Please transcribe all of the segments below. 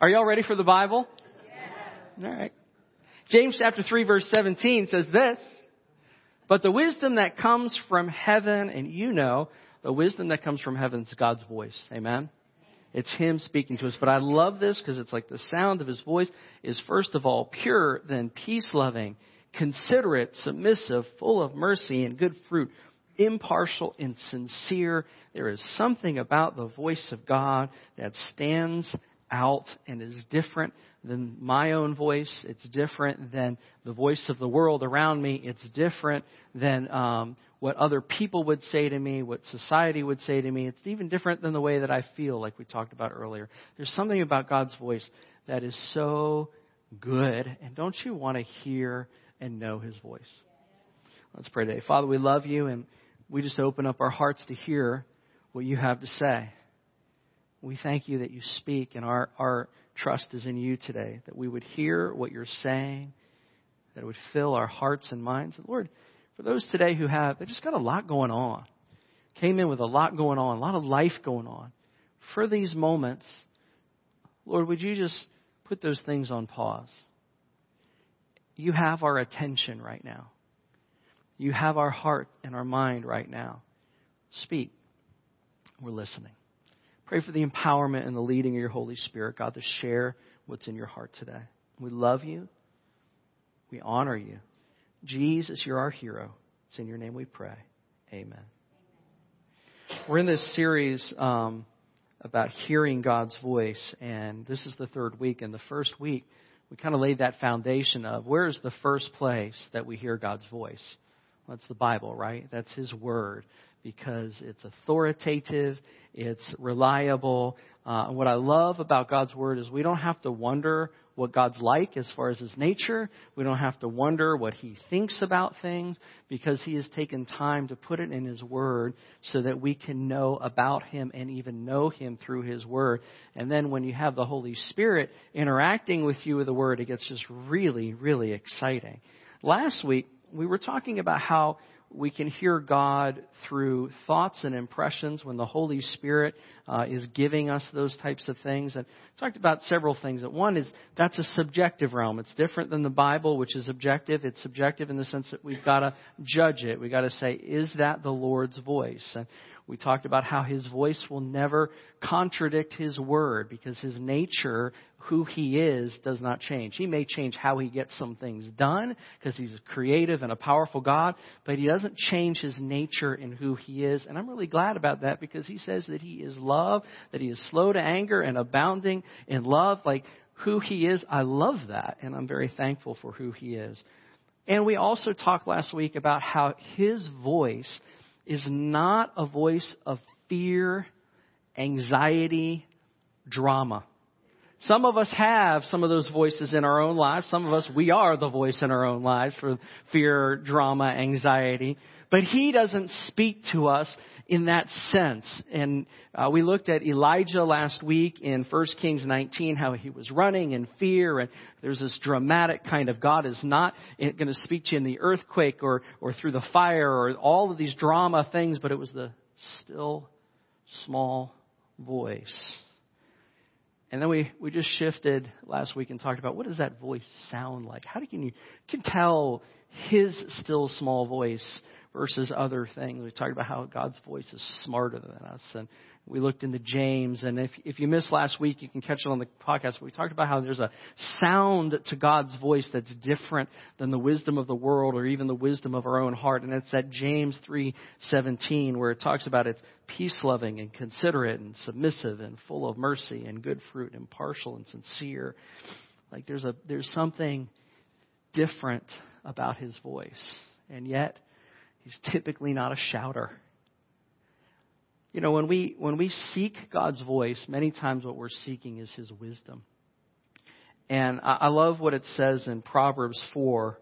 Are y'all ready for the Bible? Yes. All right. James chapter 3 verse 17 says this, but the wisdom that comes from heaven, and you know, the wisdom that comes from heaven is God's voice. Amen? It's Him speaking to us. But I love this because it's like the sound of His voice is first of all pure, then peace loving, considerate, submissive, full of mercy and good fruit, impartial and sincere. There is something about the voice of God that stands out and is different than my own voice. It's different than the voice of the world around me. It's different than um, what other people would say to me, what society would say to me. It's even different than the way that I feel, like we talked about earlier. There's something about God's voice that is so good. And don't you want to hear and know His voice? Let's pray today. Father, we love you and we just open up our hearts to hear what you have to say. We thank you that you speak and our, our trust is in you today, that we would hear what you're saying, that it would fill our hearts and minds. And Lord, for those today who have, they just got a lot going on, came in with a lot going on, a lot of life going on. For these moments, Lord, would you just put those things on pause? You have our attention right now. You have our heart and our mind right now. Speak. We're listening. Pray for the empowerment and the leading of your Holy Spirit, God, to share what's in your heart today. We love you. We honor you. Jesus, you're our hero. It's in your name we pray. Amen. We're in this series um, about hearing God's voice, and this is the third week. And the first week, we kind of laid that foundation of where is the first place that we hear God's voice? That's the Bible, right? That's His Word because it's authoritative, it's reliable. Uh, what I love about God's Word is we don't have to wonder what God's like as far as His nature. We don't have to wonder what He thinks about things because He has taken time to put it in His Word so that we can know about Him and even know Him through His Word. And then when you have the Holy Spirit interacting with you with the Word, it gets just really, really exciting. Last week, we were talking about how we can hear God through thoughts and impressions when the Holy Spirit uh, is giving us those types of things. And talked about several things. One is that's a subjective realm. It's different than the Bible, which is objective. It's subjective in the sense that we've got to judge it. We've got to say, is that the Lord's voice? And we talked about how his voice will never contradict his word because his nature, who he is, does not change. He may change how he gets some things done because he's a creative and a powerful God, but he doesn't change his nature in who he is. And I'm really glad about that because he says that he is love, that he is slow to anger and abounding in love. Like who he is, I love that. And I'm very thankful for who he is. And we also talked last week about how his voice is not a voice of fear, anxiety, drama. Some of us have some of those voices in our own lives. Some of us, we are the voice in our own lives for fear, drama, anxiety. But He doesn't speak to us in that sense. And uh, we looked at Elijah last week in 1 Kings 19, how he was running in fear, and there's this dramatic kind of God is not going to speak to you in the earthquake or, or through the fire or all of these drama things, but it was the still small voice. And then we, we just shifted last week and talked about what does that voice sound like? How can you can tell his still small voice versus other things. We talked about how God's voice is smarter than us. And we looked into James. And if, if you missed last week, you can catch it on the podcast. We talked about how there's a sound to God's voice that's different than the wisdom of the world or even the wisdom of our own heart. And it's at James 3:17 where it talks about it's peace loving and considerate and submissive and full of mercy and good fruit, and impartial and sincere. Like there's a there's something different about his voice. And yet He's typically not a shouter. You know, when we, when we seek God's voice, many times what we're seeking is His wisdom. And I, I love what it says in Proverbs 4,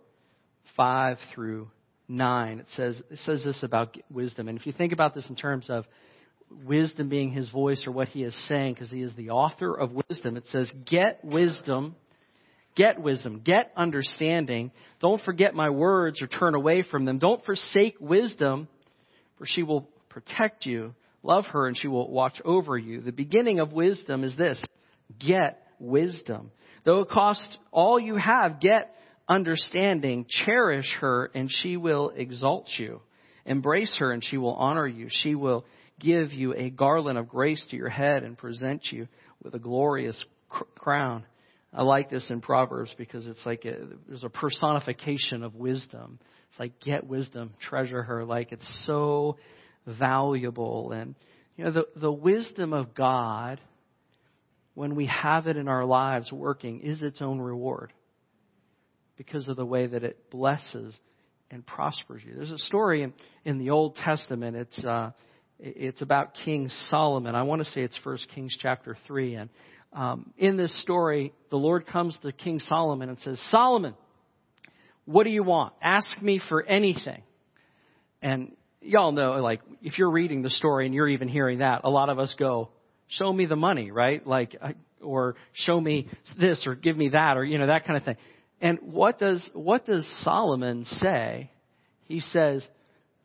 5 through 9. It says, it says this about wisdom. And if you think about this in terms of wisdom being His voice or what He is saying, because He is the author of wisdom, it says, Get wisdom Get wisdom. Get understanding. Don't forget my words or turn away from them. Don't forsake wisdom, for she will protect you. Love her and she will watch over you. The beginning of wisdom is this. Get wisdom. Though it cost all you have, get understanding. Cherish her and she will exalt you. Embrace her and she will honor you. She will give you a garland of grace to your head and present you with a glorious crown. I like this in Proverbs because it's like a, there's a personification of wisdom. It's like get wisdom, treasure her. Like it's so valuable. And you know the the wisdom of God, when we have it in our lives working, is its own reward because of the way that it blesses and prospers you. There's a story in in the Old Testament. It's uh, it's about King Solomon. I want to say it's First Kings chapter three and um, in this story, the Lord comes to King Solomon and says, Solomon, what do you want? Ask me for anything. And y'all know, like, if you're reading the story and you're even hearing that, a lot of us go, show me the money, right? Like, or show me this or give me that or, you know, that kind of thing. And what does, what does Solomon say? He says,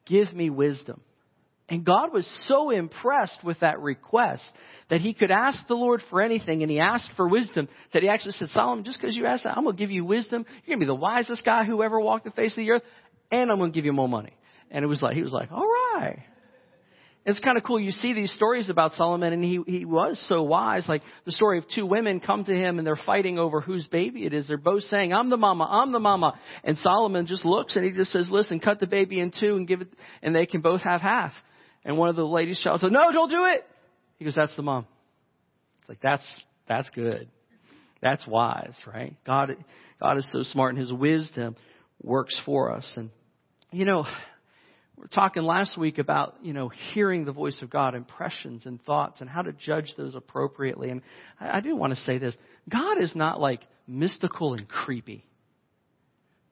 give me wisdom. And God was so impressed with that request that he could ask the Lord for anything, and he asked for wisdom, that he actually said, Solomon, just because you asked that, I'm going to give you wisdom. You're going to be the wisest guy who ever walked the face of the earth, and I'm going to give you more money. And it was like, he was like, all right. It's kind of cool. You see these stories about Solomon, and he, he was so wise. Like the story of two women come to him, and they're fighting over whose baby it is. They're both saying, I'm the mama, I'm the mama. And Solomon just looks, and he just says, listen, cut the baby in two and give it, and they can both have half. And one of the ladies shouts, no, don't do it. He goes, that's the mom. It's like, that's, that's good. That's wise, right? God, God is so smart and his wisdom works for us. And, you know, we are talking last week about, you know, hearing the voice of God, impressions and thoughts and how to judge those appropriately. And I, I do want to say this. God is not like mystical and creepy.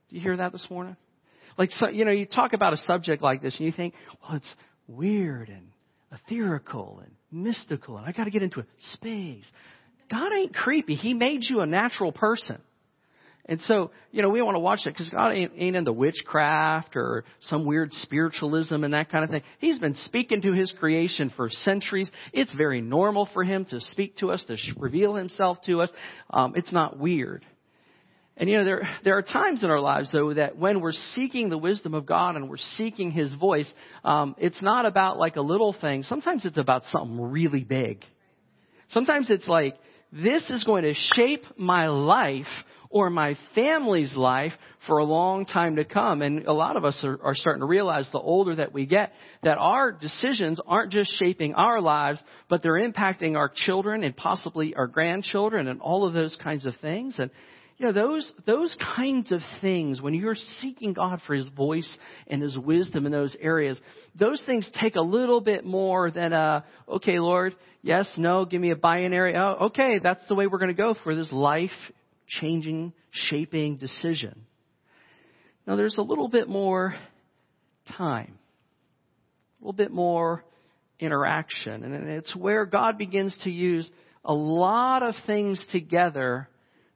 Do you hear that this morning? Like, so, you know, you talk about a subject like this and you think, well, it's, weird and ethereal and mystical, and I got to get into a space. God ain't creepy. He made you a natural person. And so, you know, we want to watch that because God ain't, ain't into witchcraft or some weird spiritualism and that kind of thing. He's been speaking to His creation for centuries. It's very normal for Him to speak to us, to reveal Himself to us. Um, it's not weird. And you know, there, there are times in our lives though that when we're seeking the wisdom of God and we're seeking His voice, um, it's not about like a little thing. Sometimes it's about something really big. Sometimes it's like, this is going to shape my life or my family's life for a long time to come. And a lot of us are, are, starting to realize the older that we get that our decisions aren't just shaping our lives, but they're impacting our children and possibly our grandchildren and all of those kinds of things. And you know, those, those kinds of things, when you're seeking God for His voice and His wisdom in those areas, those things take a little bit more than a, okay, Lord, yes, no, give me a binary. Oh, okay, that's the way we're going to go for this life changing, shaping decision. Now, there's a little bit more time, a little bit more interaction, and it's where God begins to use a lot of things together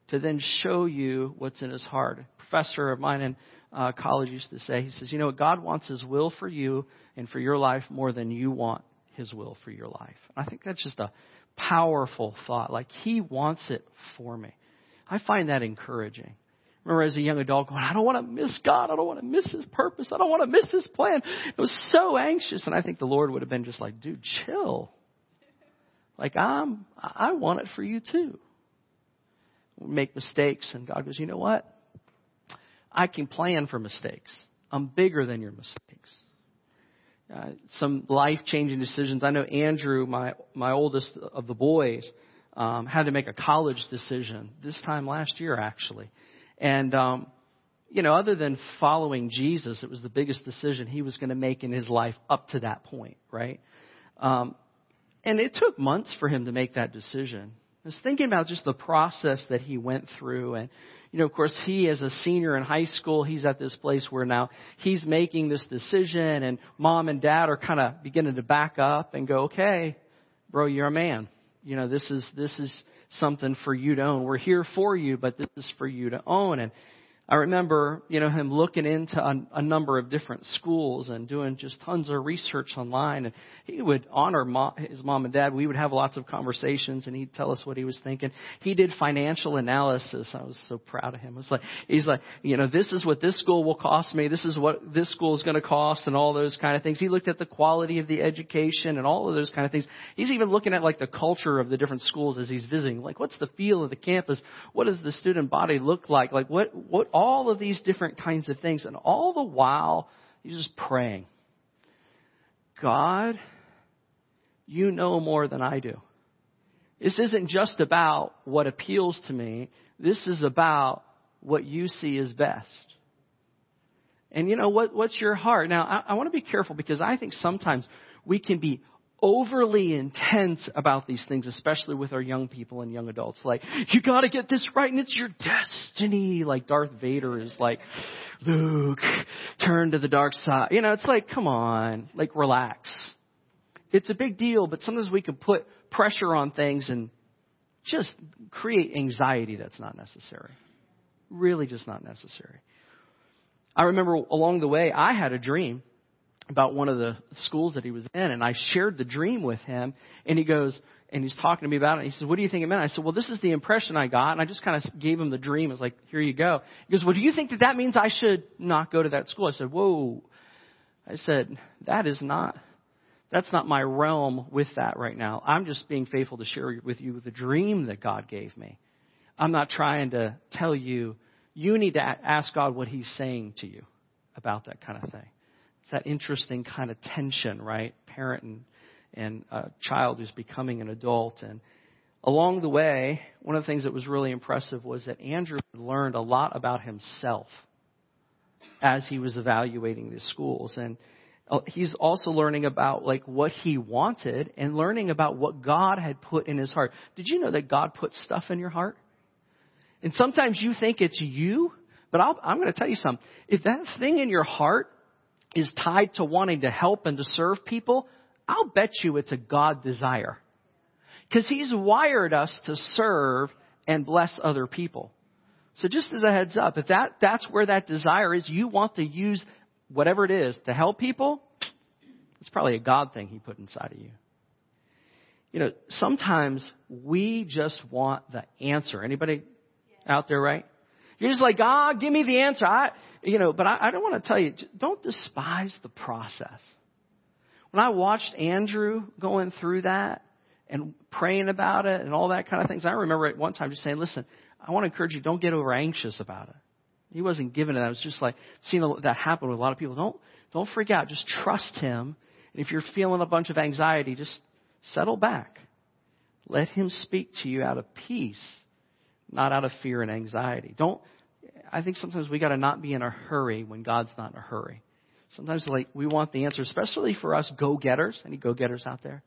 to then show you what's in his heart. A professor of mine in uh, college used to say, he says, you know, God wants his will for you and for your life more than you want his will for your life. And I think that's just a powerful thought. Like he wants it for me. I find that encouraging. remember as a young adult going, I don't want to miss God. I don't want to miss His purpose. I don't want to miss His plan. I was so anxious. And I think the Lord would have been just like, dude, chill. Like I'm, I want it for you too make mistakes. And God goes, you know what? I can plan for mistakes. I'm bigger than your mistakes. Uh, some life changing decisions. I know Andrew, my, my oldest of the boys, um, had to make a college decision this time last year, actually. And, um, you know, other than following Jesus, it was the biggest decision he was going to make in his life up to that point, right? Um, and it took months for him to make that decision. I was thinking about just the process that he went through and you know, of course, he as a senior in high school, he's at this place where now he's making this decision and mom and dad are kind of beginning to back up and go, okay, bro, you're a man. You know, this is, this is something for you to own. We're here for you, but this is for you to own. And, I remember, you know, him looking into a, a, number of different schools and doing just tons of research online. And he would honor mom, his mom and dad. We would have lots of conversations, and he'd tell us what he was thinking. He did financial analysis. I was so proud of him. It's like he's like, you know, this is what this school will cost me. This is what this school is going to cost, and all those kind of things. He looked at the quality of the education and all of those kind of things. He's even looking at like the culture of the different schools as he's visiting. Like, what's the feel of the campus? What does the student body look like? Like, what what all of these different kinds of things. And all the while, he's just praying God, you know more than I do. This isn't just about what appeals to me. This is about what you see as best. And you know what? What's your heart? Now, I, I want to be careful because I think sometimes we can be overly intense about these things, especially with our young people and young adults. Like, you gotta get this right and it's your destiny. Like Darth Vader is like, Luke, turn to the dark side. You know, it's like, come on, like relax. It's a big deal, but sometimes we can put pressure on things and just create anxiety that's not necessary. Really just not necessary. I remember along the way, I had a dream about one of the schools that he was in, and I shared the dream with him, and he goes, and he's talking to me about it. And he says, "What do you think it meant?" I said, "Well, this is the impression I got," and I just kind of gave him the dream. I was like, "Here you go." He goes, "Well, do you think that that means I should not go to that school?" I said, "Whoa." I said, "That is not." That's not my realm with that right now. I'm just being faithful to share with you the dream that God gave me. I'm not trying to tell you, you need to ask God what He's saying to you about that kind of thing. It's that interesting kind of tension, right? Parent and, and a child who's becoming an adult. And along the way, one of the things that was really impressive was that Andrew learned a lot about himself as he was evaluating the schools. And uh, he's also learning about like what he wanted and learning about what God had put in his heart. Did you know that God put stuff in your heart? And sometimes you think it's you, but i am going to tell you something. If that thing in your heart is tied to wanting to help and to serve people, I'll bet you it's a God desire. Because He's wired us to serve and bless other people. So just as a heads up, if that, that's where that desire is, you want to use whatever it is to help people, it's probably a God thing He put inside of you. You know, sometimes we just want the answer. Anybody out there, right? You're just like, ah, oh, give me the answer. I, you know, but I, I don't want to tell you, don't despise the process. When I watched Andrew going through that and praying about it and all that kind of things, I remember at one time just saying, listen, I want to encourage you, don't get over anxious about it. He wasn't giving it. I was just like seeing that happen with a lot of people. Don't, don't freak out. Just trust him. And if you're feeling a bunch of anxiety, just settle back. Let him speak to you out of peace, not out of fear and anxiety. Don't, I think sometimes we got to not be in a hurry when God's not in a hurry. Sometimes like we want the answer, especially for us go-getters. Any go-getters out there?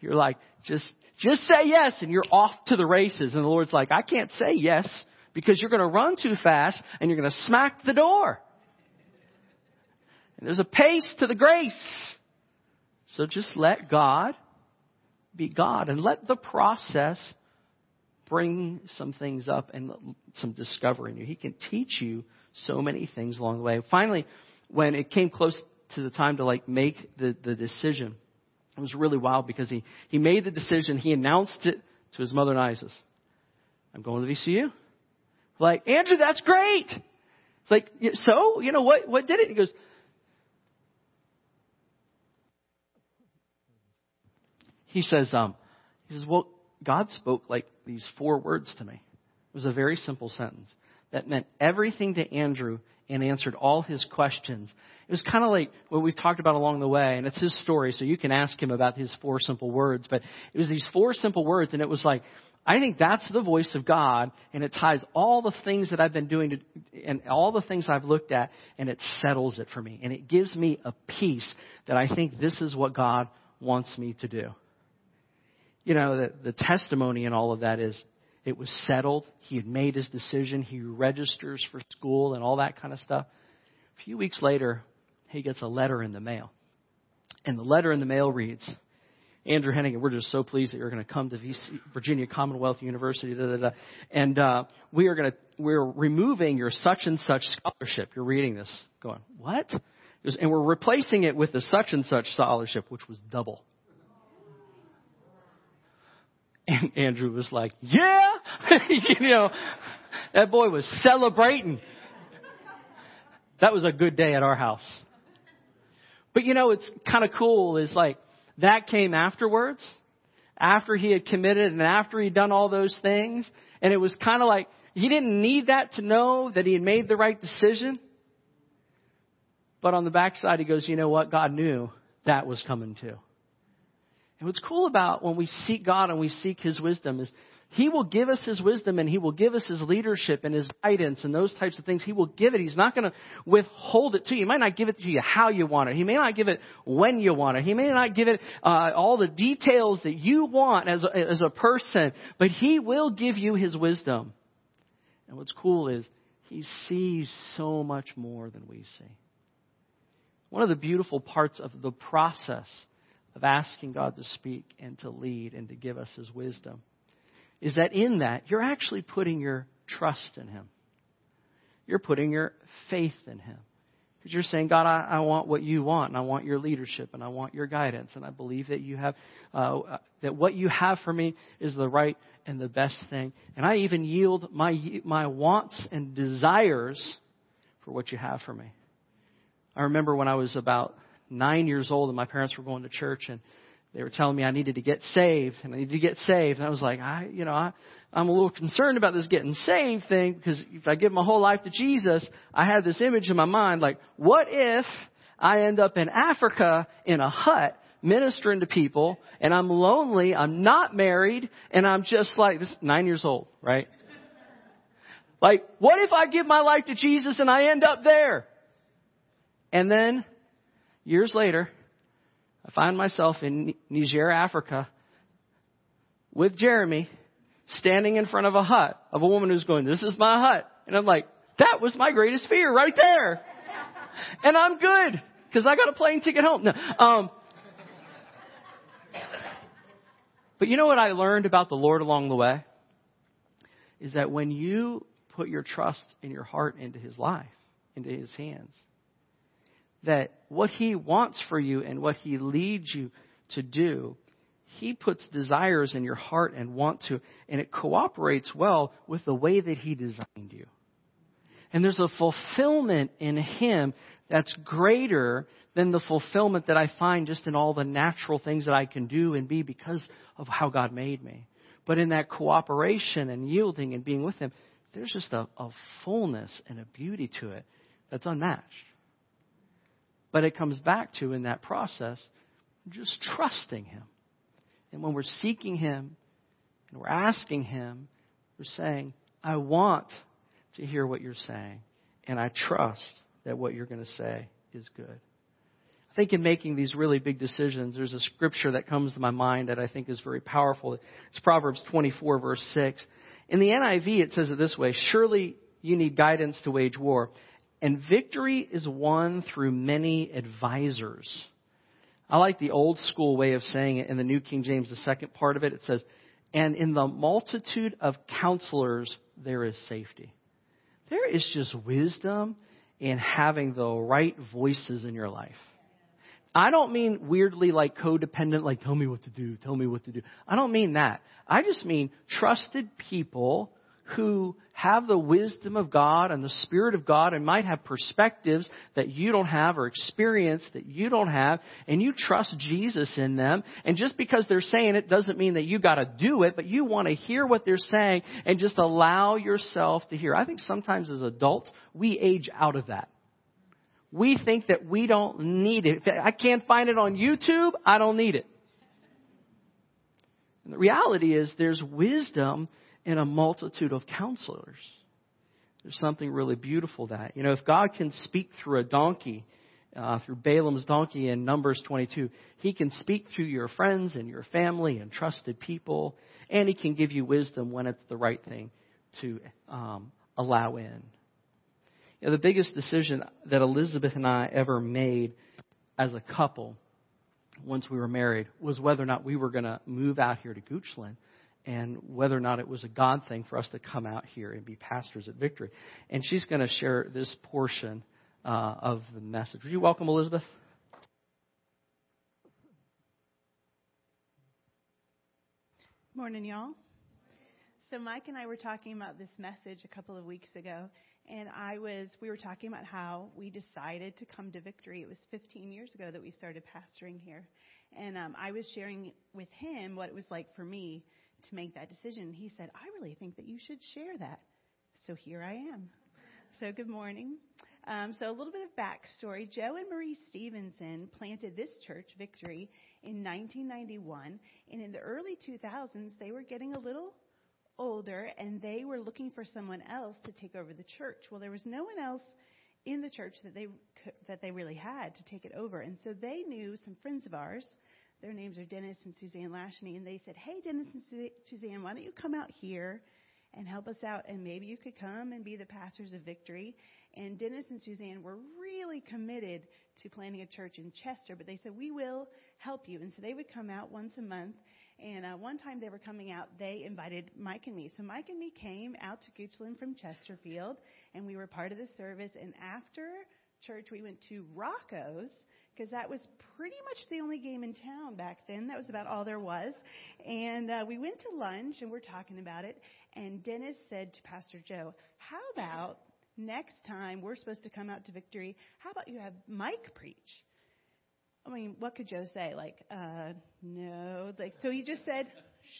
You're like, just, just say yes and you're off to the races. And the Lord's like, I can't say yes because you're going to run too fast and you're going to smack the door. And there's a pace to the grace. So just let God be God and let the process bring some things up and some discovery in you. He can teach you so many things along the way. Finally, when it came close to the time to like make the, the decision, it was really wild because he, he made the decision. He announced it to his mother and I. says, I'm going to VCU. Like, Andrew, that's great. It's like, so, you know, what, what did it? He goes, he says, um, he says, well, God spoke like these four words to me. It was a very simple sentence that meant everything to Andrew and answered all his questions. It was kind of like what we've talked about along the way, and it's his story, so you can ask him about his four simple words. But it was these four simple words, and it was like, I think that's the voice of God, and it ties all the things that I've been doing to, and all the things I've looked at, and it settles it for me. And it gives me a peace that I think this is what God wants me to do you know, the, the testimony and all of that is it was settled. He had made his decision. He registers for school and all that kind of stuff. A few weeks later, he gets a letter in the mail. And the letter in the mail reads Andrew Hennigan, we're just so pleased that you're going to come to VC, Virginia Commonwealth University. Da, da, da. And uh, we are going to we're removing your such and such scholarship. You're reading this, going what? And we're replacing it with the such and such scholarship, which was double. And Andrew was like, "Yeah," you know, that boy was celebrating. That was a good day at our house. But you know, it's kind of cool. Is like that came afterwards, after he had committed and after he'd done all those things. And it was kind of like, he didn't need that to know that he had made the right decision. But on the backside, he goes, you know what? God knew that was coming too. And what's cool about when we seek God and we seek His wisdom is he will give us His wisdom and He will give us His leadership and His guidance and those types of things. He will give it. He's not going to withhold it to you. He might not give it to you how you want it. He may not give it when you want it. He may not give it uh, all the details that you want as a, as a person, but He will give you His wisdom. And what's cool is He sees so much more than we see. One of the beautiful parts of the process of asking God to speak and to lead and to give us His wisdom is that in that, you're actually putting your trust in Him. You're putting your faith in Him. Because you're saying, God, I, I, want what you want, and I want your leadership, and I want your guidance, and I believe that you have, uh, uh, that what you have for me is the right and the best thing. And I even yield my, my wants and desires for what you have for me. I remember when I was about nine years old and my parents were going to church and they were telling me I needed to get saved and I needed to get saved. And I was like, I, you know, I, I'm a little concerned about this getting saved thing because if I give my whole life to Jesus, I had this image in my mind like, what if I end up in Africa in a hut ministering to people and I'm lonely, I'm not married, and I'm just like, this nine years old, right? Like, what if I give my life to Jesus and I end up there? And then, years later, I find myself in Niger, Africa, with Jeremy, standing in front of a hut of a woman who's going, this is my hut. And I'm like, that was my greatest fear right there. and I'm good, because I got a plane ticket home. No, um, but you know what I learned about the Lord along the way? Is that when you put your trust in your heart into His life, into His hands, that what He wants for you and what He leads you to do, He puts desires in your heart and want to, and it cooperates well with the way that He designed you. And there's a fulfillment in Him that's greater than the fulfillment that I find just in all the natural things that I can do and be because of how God made me. But in that cooperation and yielding and being with Him, there's just a, a fullness and a beauty to it that's unmatched. But it comes back to, in that process, just trusting Him. And when we're seeking Him and we're asking Him, we're saying, I want to hear what you're saying, and I trust that what you're going to say is good. I think in making these really big decisions, there's a scripture that comes to my mind that I think is very powerful. It's Proverbs 24, verse 6. In the NIV, it says it this way Surely you need guidance to wage war, and victory is won through many advisors. I like the old school way of saying it in the New King James, the second part of it. It says, And in the multitude of counselors, there is safety. There is just wisdom in having the right voices in your life. I don't mean weirdly like codependent, like tell me what to do, tell me what to do. I don't mean that. I just mean trusted people who have the wisdom of God and the Spirit of God and might have perspectives that you don't have or experience that you don't have, and you trust Jesus in them. And just because they're saying it doesn't mean that you gotta do it, but you want to hear what they're saying and just allow yourself to hear. I think sometimes as adults, we age out of that. We think that we don't need it. I can't find it on YouTube, I don't need it. And the reality is there's wisdom in a multitude of counselors. There's something really beautiful that. You know, if God can speak through a donkey, uh, through Balaam's donkey in Numbers 22, He can speak through your friends and your family and trusted people, and He can give you wisdom when it's the right thing to um, allow in. You know, the biggest decision that Elizabeth and I ever made as a couple once we were married was whether or not we were going to move out here to Goochland and whether or not it was a God thing for us to come out here and be pastors at Victory. And she's going to share this portion uh, of the message. Would you welcome Elizabeth? Morning, y'all. So Mike and I were talking about this message a couple of weeks ago, and I was we were talking about how we decided to come to Victory. It was 15 years ago that we started pastoring here, and um, I was sharing with him what it was like for me to make that decision. He said, "I really think that you should share that." So here I am. So good morning. Um, so a little bit of backstory: Joe and Marie Stevenson planted this church, Victory, in 1991, and in the early 2000s, they were getting a little older and they were looking for someone else to take over the church. Well, there was no one else in the church that they that they really had to take it over. And so they knew some friends of ours. Their names are Dennis and Suzanne Lashney, and they said, "Hey, Dennis and Suzanne, why don't you come out here and help us out? And maybe you could come and be the pastors of Victory." And Dennis and Suzanne were really committed to planting a church in Chester, but they said, "We will help you." And so they would come out once a month and uh, one time they were coming out, they invited Mike and me. So Mike and me came out to Goochland from Chesterfield, and we were part of the service. And after church, we went to Rocco's because that was pretty much the only game in town back then. That was about all there was. And uh, we went to lunch and we're talking about it. And Dennis said to Pastor Joe, "How about next time we're supposed to come out to Victory? How about you have Mike preach?" I mean, what could Joe say? Like, uh, no. Like, so he just said,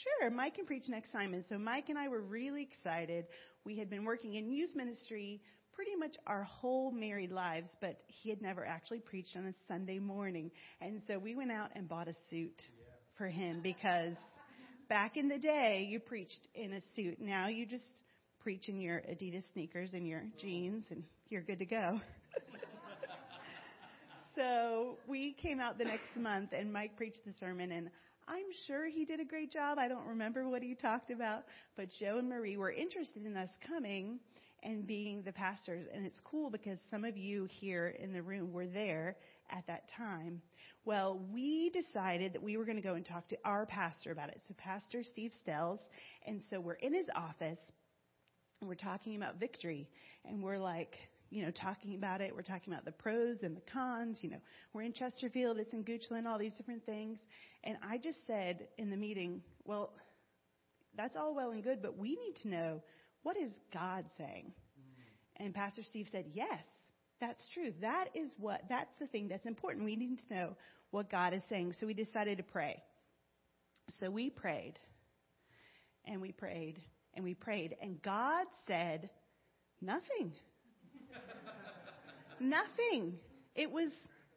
sure, Mike can preach next time. And so Mike and I were really excited. We had been working in youth ministry pretty much our whole married lives, but he had never actually preached on a Sunday morning. And so we went out and bought a suit for him because back in the day, you preached in a suit. Now you just preach in your Adidas sneakers and your jeans and you're good to go so we came out the next month and Mike preached the sermon and I'm sure he did a great job. I don't remember what he talked about, but Joe and Marie were interested in us coming and being the pastors. And it's cool because some of you here in the room were there at that time. Well, we decided that we were going to go and talk to our pastor about it. So Pastor Steve Stells. And so we're in his office and we're talking about victory. And we're like, you know, talking about it. We're talking about the pros and the cons. You know, we're in Chesterfield, it's in Goochland, all these different things. And I just said in the meeting, well, that's all well and good, but we need to know what is God saying? Mm-hmm. And Pastor Steve said, yes, that's true. That is what, that's the thing that's important. We need to know what God is saying. So we decided to pray. So we prayed and we prayed and we prayed and God said nothing. Nothing. It was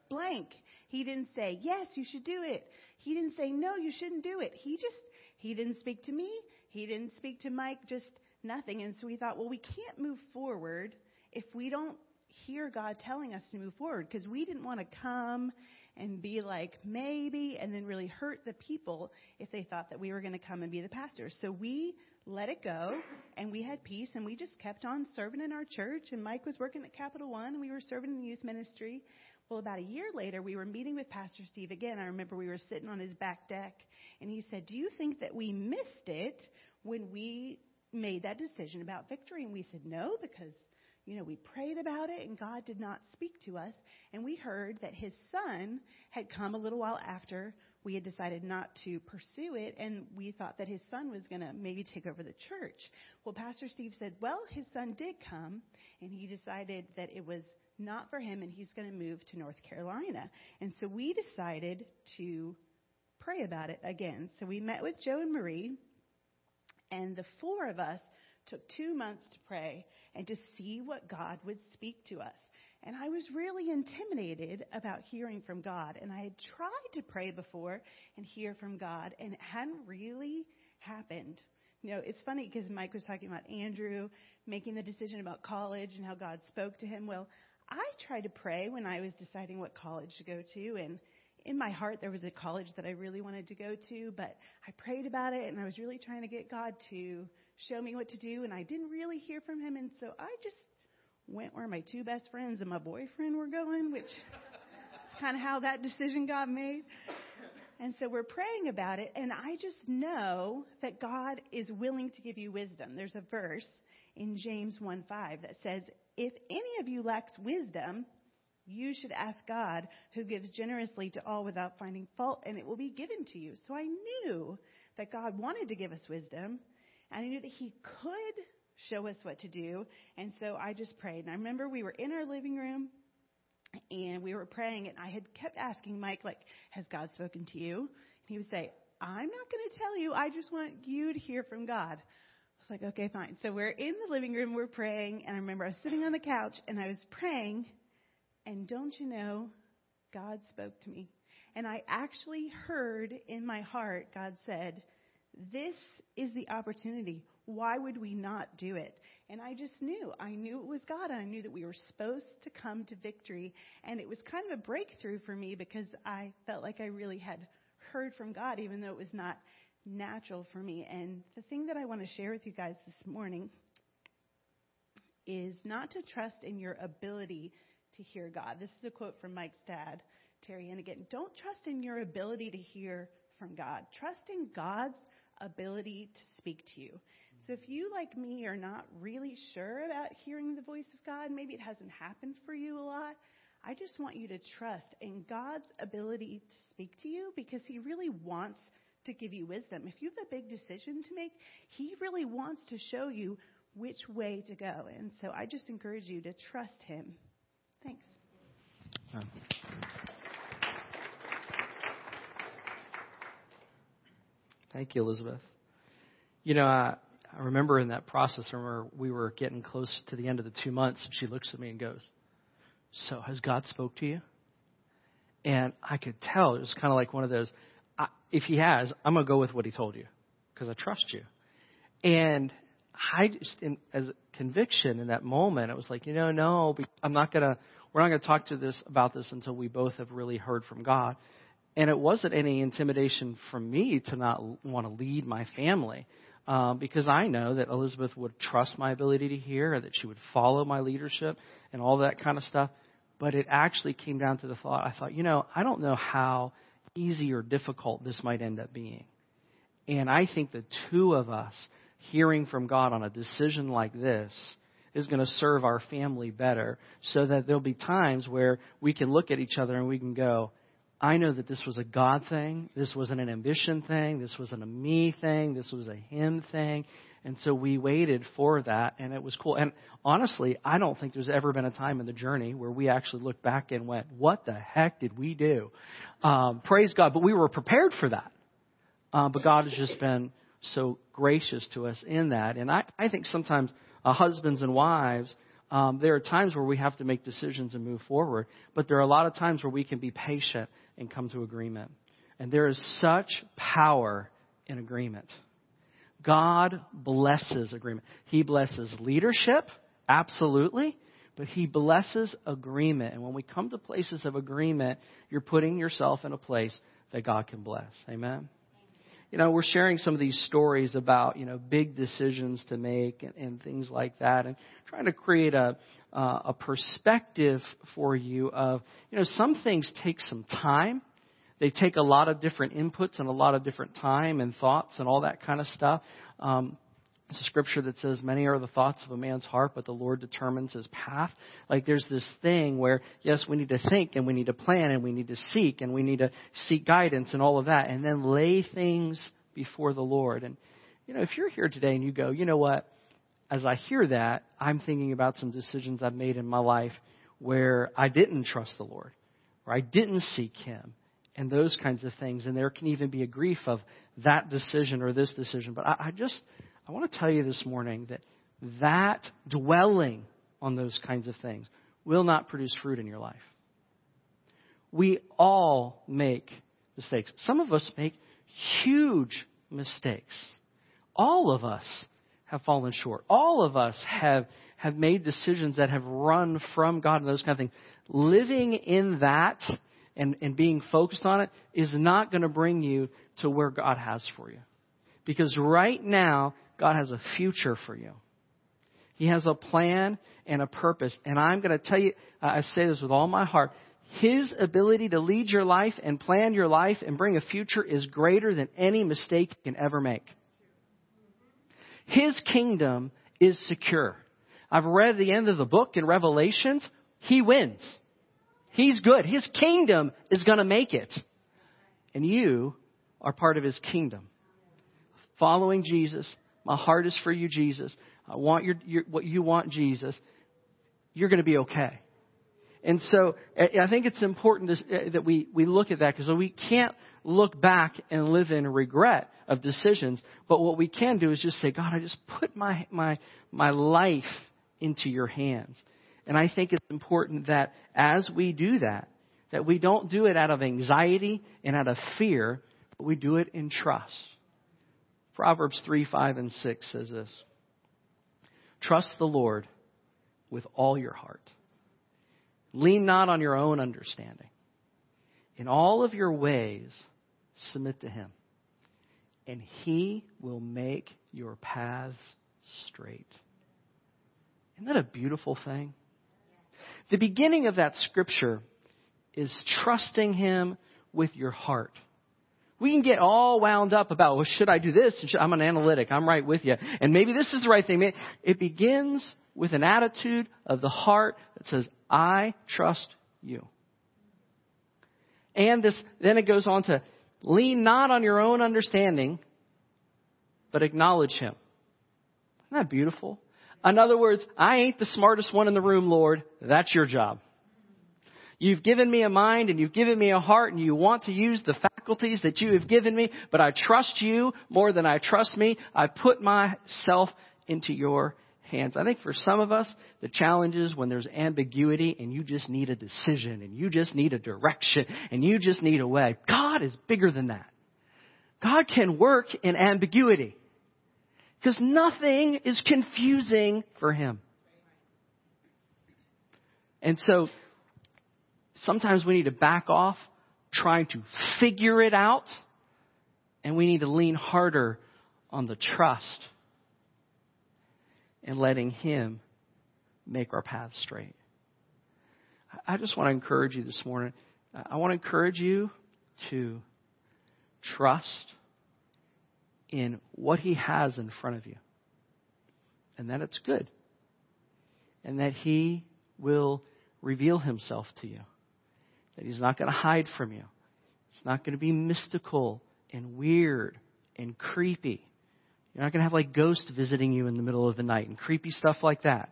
blank. He didn't say, yes, you should do it. He didn't say, no, you shouldn't do it. He just, he didn't speak to me. He didn't speak to Mike, just nothing. And so we thought, well, we can't move forward if we don't hear God telling us to move forward because we didn't want to come and be like maybe and then really hurt the people if they thought that we were going to come and be the pastor. So we let it go and we had peace and we just kept on serving in our church and Mike was working at Capital One and we were serving in the youth ministry. Well, about a year later, we were meeting with Pastor Steve again. I remember we were sitting on his back deck and he said, do you think that we missed it when we made that decision about victory? And we said, no, because you know, we prayed about it and God did not speak to us. And we heard that his son had come a little while after we had decided not to pursue it. And we thought that his son was going to maybe take over the church. Well, Pastor Steve said, well, his son did come and he decided that it was not for him and he's going to move to North Carolina. And so we decided to pray about it again. So we met with Joe and Marie and the four of us took two months to pray and to see what God would speak to us. And I was really intimidated about hearing from God. And I had tried to pray before and hear from God, and it hadn't really happened. You know, it's funny because Mike was talking about Andrew making the decision about college and how God spoke to him. Well, I tried to pray when I was deciding what college to go to, and in my heart there was a college that I really wanted to go to, but I prayed about it and I was really trying to get God to show me what to do, and I didn't really hear from him, and so I just went where my two best friends and my boyfriend were going, which is kind of how that decision got made. And so we're praying about it, and I just know that God is willing to give you wisdom. There's a verse in James 1 5 that says, If any of you lacks wisdom, you should ask God, who gives generously to all without finding fault, and it will be given to you. So I knew that God wanted to give us wisdom, and I knew that He could show us what to do. And so I just prayed. And I remember we were in our living room and we were praying and I had kept asking Mike, like, has God spoken to you? And he would say, I'm not going to tell you. I just want you to hear from God. I was like, okay, fine. So we're in the living room, we're praying, and I remember I was sitting on the couch and I was praying, and don't you know, God spoke to me. And I actually heard in my heart, God said, This is the opportunity. Why would we not do it? And I just knew. I knew it was God, and I knew that we were supposed to come to victory. And it was kind of a breakthrough for me because I felt like I really had heard from God, even though it was not natural for me. And the thing that I want to share with you guys this morning is not to trust in your ability to hear God. This is a quote from Mike's dad, Terry and again, Don't trust in your ability to hear from God. Trust in God's ability to speak to you. So if you, like me, are not really sure about hearing the voice of God, maybe it hasn't happened for you a lot, I just want you to trust in God's ability to speak to you because He really wants to give you wisdom. If you have a big decision to make, He really wants to show you which way to go. And so I just encourage you to trust Him. Thanks. Thank you, Elizabeth. You know, I, I remember in that process, I remember we were getting close to the end of the two months, and she looks at me and goes, "So has God spoke to you?" And I could tell it was kind of like one of those. I, if He has, I'm gonna go with what He told you because I trust you. And I just, in, as conviction in that moment, it was like, you know, no, I'm not gonna. We're not gonna talk to this about this until we both have really heard from God. And it wasn't any intimidation from me to not want to lead my family um, because I know that Elizabeth would trust my ability to hear, that she would follow my leadership, and all that kind of stuff. But it actually came down to the thought I thought, you know, I don't know how easy or difficult this might end up being. And I think the two of us hearing from God on a decision like this is going to serve our family better so that there'll be times where we can look at each other and we can go, I know that this was a God thing. This wasn't an ambition thing. This wasn't a me thing. This was a Him thing. And so we waited for that, and it was cool. And honestly, I don't think there's ever been a time in the journey where we actually looked back and went, What the heck did we do? Um, praise God. But we were prepared for that. Um, but God has just been so gracious to us in that. And I, I think sometimes uh, husbands and wives, um, there are times where we have to make decisions and move forward, but there are a lot of times where we can be patient and come to agreement. And there is such power in agreement. God blesses agreement. He blesses leadership, absolutely, but He blesses agreement. And when we come to places of agreement, you're putting yourself in a place that God can bless. Amen? You know, we're sharing some of these stories about, you know, big decisions to make and, and things like that, and trying to create a, uh, a perspective for you of, you know, some things take some time. They take a lot of different inputs and a lot of different time and thoughts and all that kind of stuff. Um, it's a scripture that says, Many are the thoughts of a man's heart, but the Lord determines his path. Like there's this thing where, yes, we need to think and we need to plan and we need to seek and we need to seek guidance and all of that and then lay things before the Lord. And, you know, if you're here today and you go, you know what? as I hear that, I'm thinking about some decisions I've made in my life where I didn't trust the Lord, or I didn't seek Him, and those kinds of things. And there can even be a grief of that decision or this decision. But I, I just, I want to tell you this morning that that dwelling on those kinds of things will not produce fruit in your life. We all make mistakes. Some of us make huge mistakes. All of us have fallen short. All of us have, have made decisions that have run from God and those kind of things. Living in that and, and being focused on it is not going to bring you to where God has for you. Because right now, God has a future for you. He has a plan and a purpose. And I'm going to tell you, I say this with all my heart, His ability to lead your life and plan your life and bring a future is greater than any mistake you can ever make. His kingdom is secure. I've read the end of the book in Revelations. He wins. He's good. His kingdom is going to make it. And you are part of his kingdom. Following Jesus. My heart is for you, Jesus. I want your, your what you want, Jesus. You're going to be okay. And so I think it's important to, uh, that we, we look at that because we can't look back and live in regret of decisions. But what we can do is just say, God, I just put my, my, my life into your hands. And I think it's important that as we do that, that we don't do it out of anxiety and out of fear, but we do it in trust. Proverbs 3, 5, and 6 says this Trust the Lord with all your heart. Lean not on your own understanding. In all of your ways, submit to Him, and He will make your paths straight. Isn't that a beautiful thing? The beginning of that scripture is trusting Him with your heart. We can get all wound up about, well, should I do this? I'm an analytic. I'm right with you. And maybe this is the right thing. It begins with an attitude of the heart that says, I trust you. And this, then it goes on to lean not on your own understanding, but acknowledge him. Isn't that beautiful? In other words, I ain't the smartest one in the room, Lord. That's your job. You've given me a mind and you've given me a heart and you want to use the faculties that you have given me, but I trust you more than I trust me. I put myself into your hands. I think for some of us, the challenge is when there's ambiguity and you just need a decision and you just need a direction and you just need a way. God is bigger than that. God can work in ambiguity because nothing is confusing for Him. And so sometimes we need to back off trying to figure it out and we need to lean harder on the trust and letting Him make our path straight. I just want to encourage you this morning. I want to encourage you to trust in what He has in front of you and that it's good and that He will reveal Himself to you, that He's not going to hide from you. It's not going to be mystical and weird and creepy. You're not going to have like ghosts visiting you in the middle of the night and creepy stuff like that.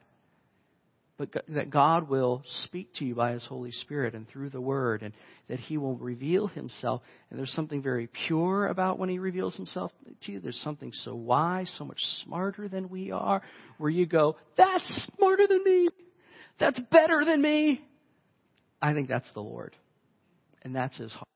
But that God will speak to you by His Holy Spirit and through the Word, and that He will reveal Himself. And there's something very pure about when He reveals Himself to you. There's something so wise, so much smarter than we are, where you go, That's smarter than me. That's better than me. I think that's the Lord. And that's His heart.